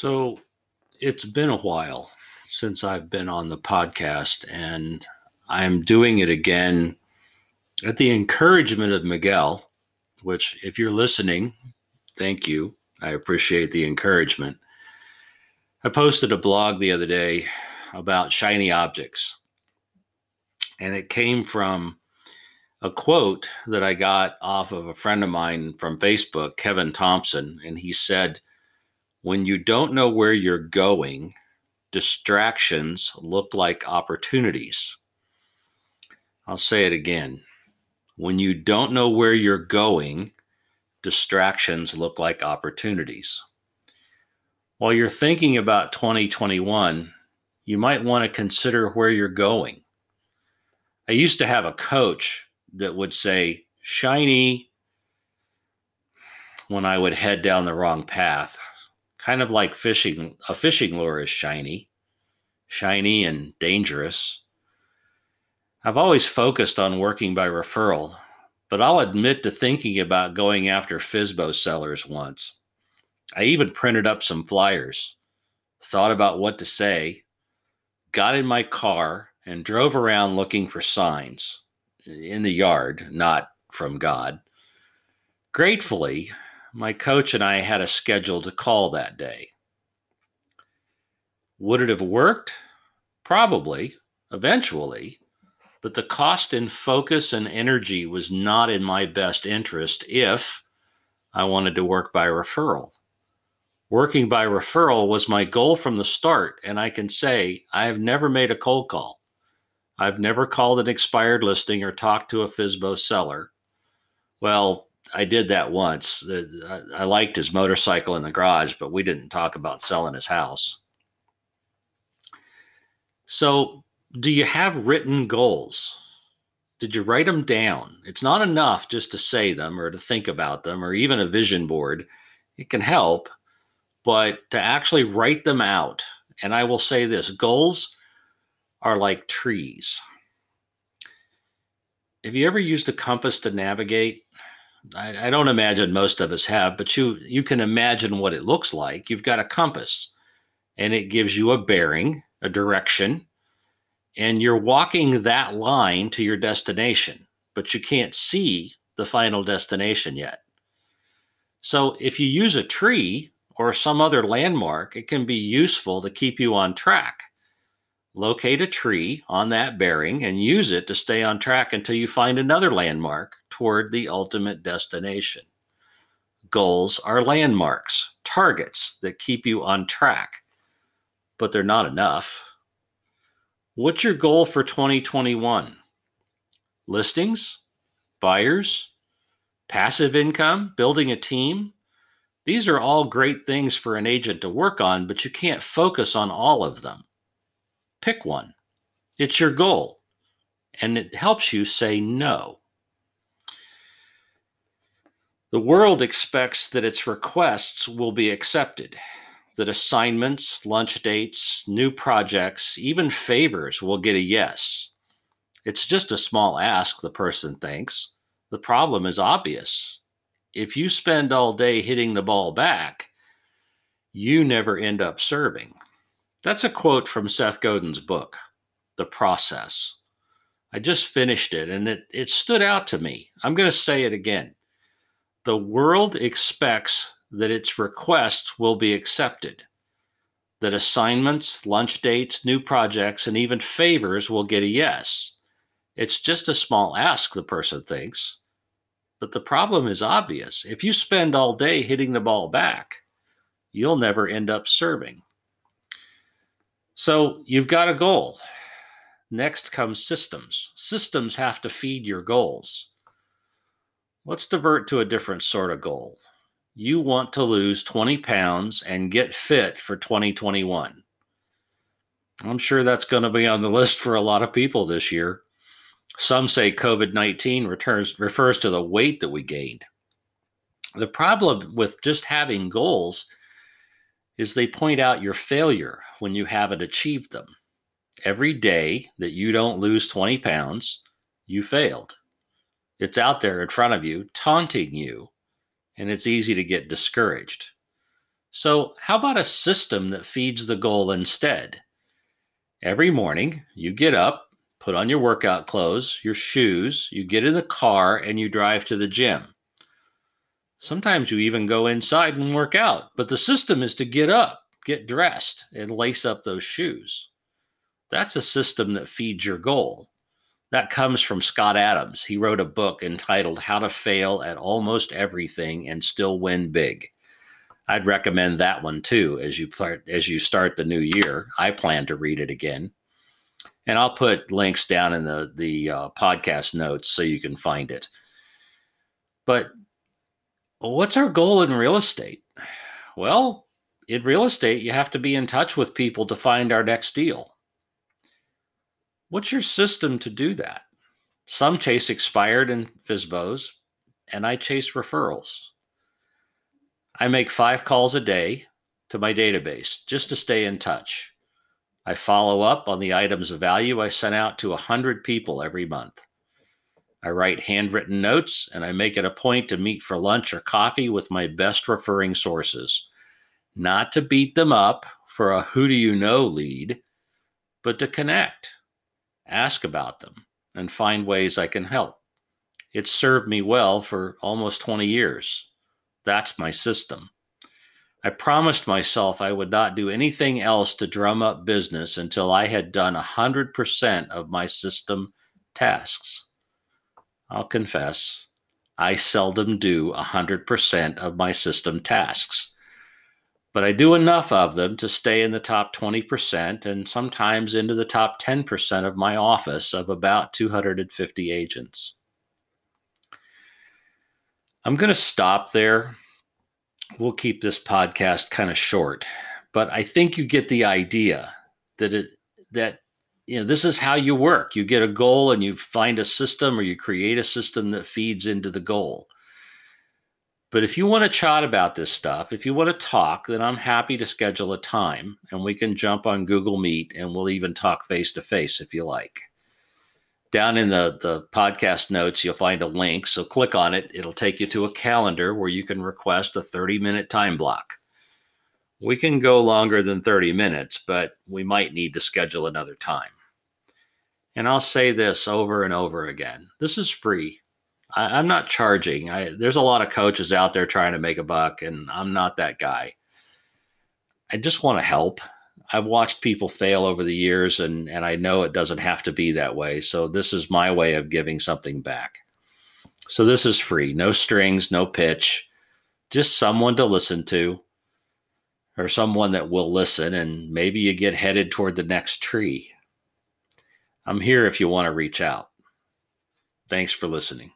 So it's been a while since I've been on the podcast, and I'm doing it again at the encouragement of Miguel, which, if you're listening, thank you. I appreciate the encouragement. I posted a blog the other day about shiny objects, and it came from a quote that I got off of a friend of mine from Facebook, Kevin Thompson, and he said, When you don't know where you're going, distractions look like opportunities. I'll say it again. When you don't know where you're going, distractions look like opportunities. While you're thinking about 2021, you might want to consider where you're going. I used to have a coach that would say, shiny, when I would head down the wrong path. Kind of like fishing, a fishing lure is shiny, shiny and dangerous. I've always focused on working by referral, but I'll admit to thinking about going after FSBO sellers once. I even printed up some flyers, thought about what to say, got in my car, and drove around looking for signs in the yard, not from God. Gratefully, my coach and I had a schedule to call that day. Would it have worked? Probably, eventually, but the cost in focus and energy was not in my best interest if I wanted to work by referral. Working by referral was my goal from the start, and I can say I have never made a cold call. I've never called an expired listing or talked to a FSBO seller. Well, I did that once. I liked his motorcycle in the garage, but we didn't talk about selling his house. So, do you have written goals? Did you write them down? It's not enough just to say them or to think about them or even a vision board. It can help, but to actually write them out. And I will say this goals are like trees. Have you ever used a compass to navigate? I, I, don't imagine most of us have, but you you can imagine what it looks like. You've got a compass, and it gives you a bearing, a direction, and you're walking that line to your destination, but you can't see the final destination yet. So if you use a tree or some other landmark, it can be useful to keep you on track locate a tree on that bearing and use it to stay on track until you find another landmark toward the ultimate destination. Goals are landmarks, targets that keep you on track, but they're not enough. What's your goal for 2021? Listings, buyers, passive income, building a team? These are all great things for an agent to work on, but you can't focus on all of them. Pick one. It's your goal, and it helps you say no. The world expects that its requests will be accepted, that assignments, lunch dates, new projects, even favors will get a yes. It's just a small ask, the person thinks. The problem is obvious. If you spend all day hitting the ball back, you never end up serving. That's a quote from Seth Godin's book, The Process. I just finished it and it, it stood out to me. I'm going to say it again. The world expects that its requests will be accepted, that assignments, lunch dates, new projects, and even favors will get a yes. It's just a small ask, the person thinks. But the problem is obvious. If you spend all day hitting the ball back, you'll never end up serving. So you've got a goal. Next comes systems. Systems have to feed your goals. Let's divert to a different sort of goal. You want to lose 20 pounds and get fit for 2021. I'm sure that's going to be on the list for a lot of people this year. Some say COVID 19 refers to the weight that we gained. The problem with just having goals is they point out your failure when you haven't achieved them. Every day that you don't lose 20 pounds, you failed. It's out there in front of you, taunting you, and it's easy to get discouraged. So, how about a system that feeds the goal instead? Every morning, you get up, put on your workout clothes, your shoes, you get in the car, and you drive to the gym. Sometimes you even go inside and work out, but the system is to get up, get dressed, and lace up those shoes. That's a system that feeds your goal. That comes from Scott Adams. He wrote a book entitled How to Fail at Almost Everything and Still Win Big. I'd recommend that one too as you as you start the new year. I plan to read it again. And I'll put links down in the the uh, podcast notes so you can find it. But what's our goal in real estate? Well, in real estate, you have to be in touch with people to find our next deal. What's your system to do that? Some chase expired and FSBOs, and I chase referrals. I make five calls a day to my database just to stay in touch. I follow up on the items of value I sent out to 100 people every month. I write handwritten notes and I make it a point to meet for lunch or coffee with my best referring sources. Not to beat them up for a who do you know lead, but to connect, ask about them, and find ways I can help. It's served me well for almost 20 years. That's my system. I promised myself I would not do anything else to drum up business until I had done 100% of my system tasks. I'll confess, I seldom do 100% of my system tasks, but I do enough of them to stay in the top 20% and sometimes into the top 10% of my office of about 250 agents. I'm going to stop there. We'll keep this podcast kind of short, but I think you get the idea that it that you know this is how you work you get a goal and you find a system or you create a system that feeds into the goal but if you want to chat about this stuff if you want to talk then i'm happy to schedule a time and we can jump on google meet and we'll even talk face to face if you like. Down in the, the podcast notes you'll find a link so click on it. It'll take you to a calendar where you can request a 30 minute time block. We can go longer than 30 minutes but we might need to schedule another time. And I'll say this over and over again this is free. I, am not charging. I, there's a lot of coaches out there trying to make a buck, and I'm not that guy. I just want to help. I've watched people fail over the years, and, and I know it doesn't have to be that way. So, this is my way of giving something back. So, this is free no strings, no pitch, just someone to listen to or someone that will listen, and maybe you get headed toward the next tree. I'm here if you want to reach out. Thanks for listening.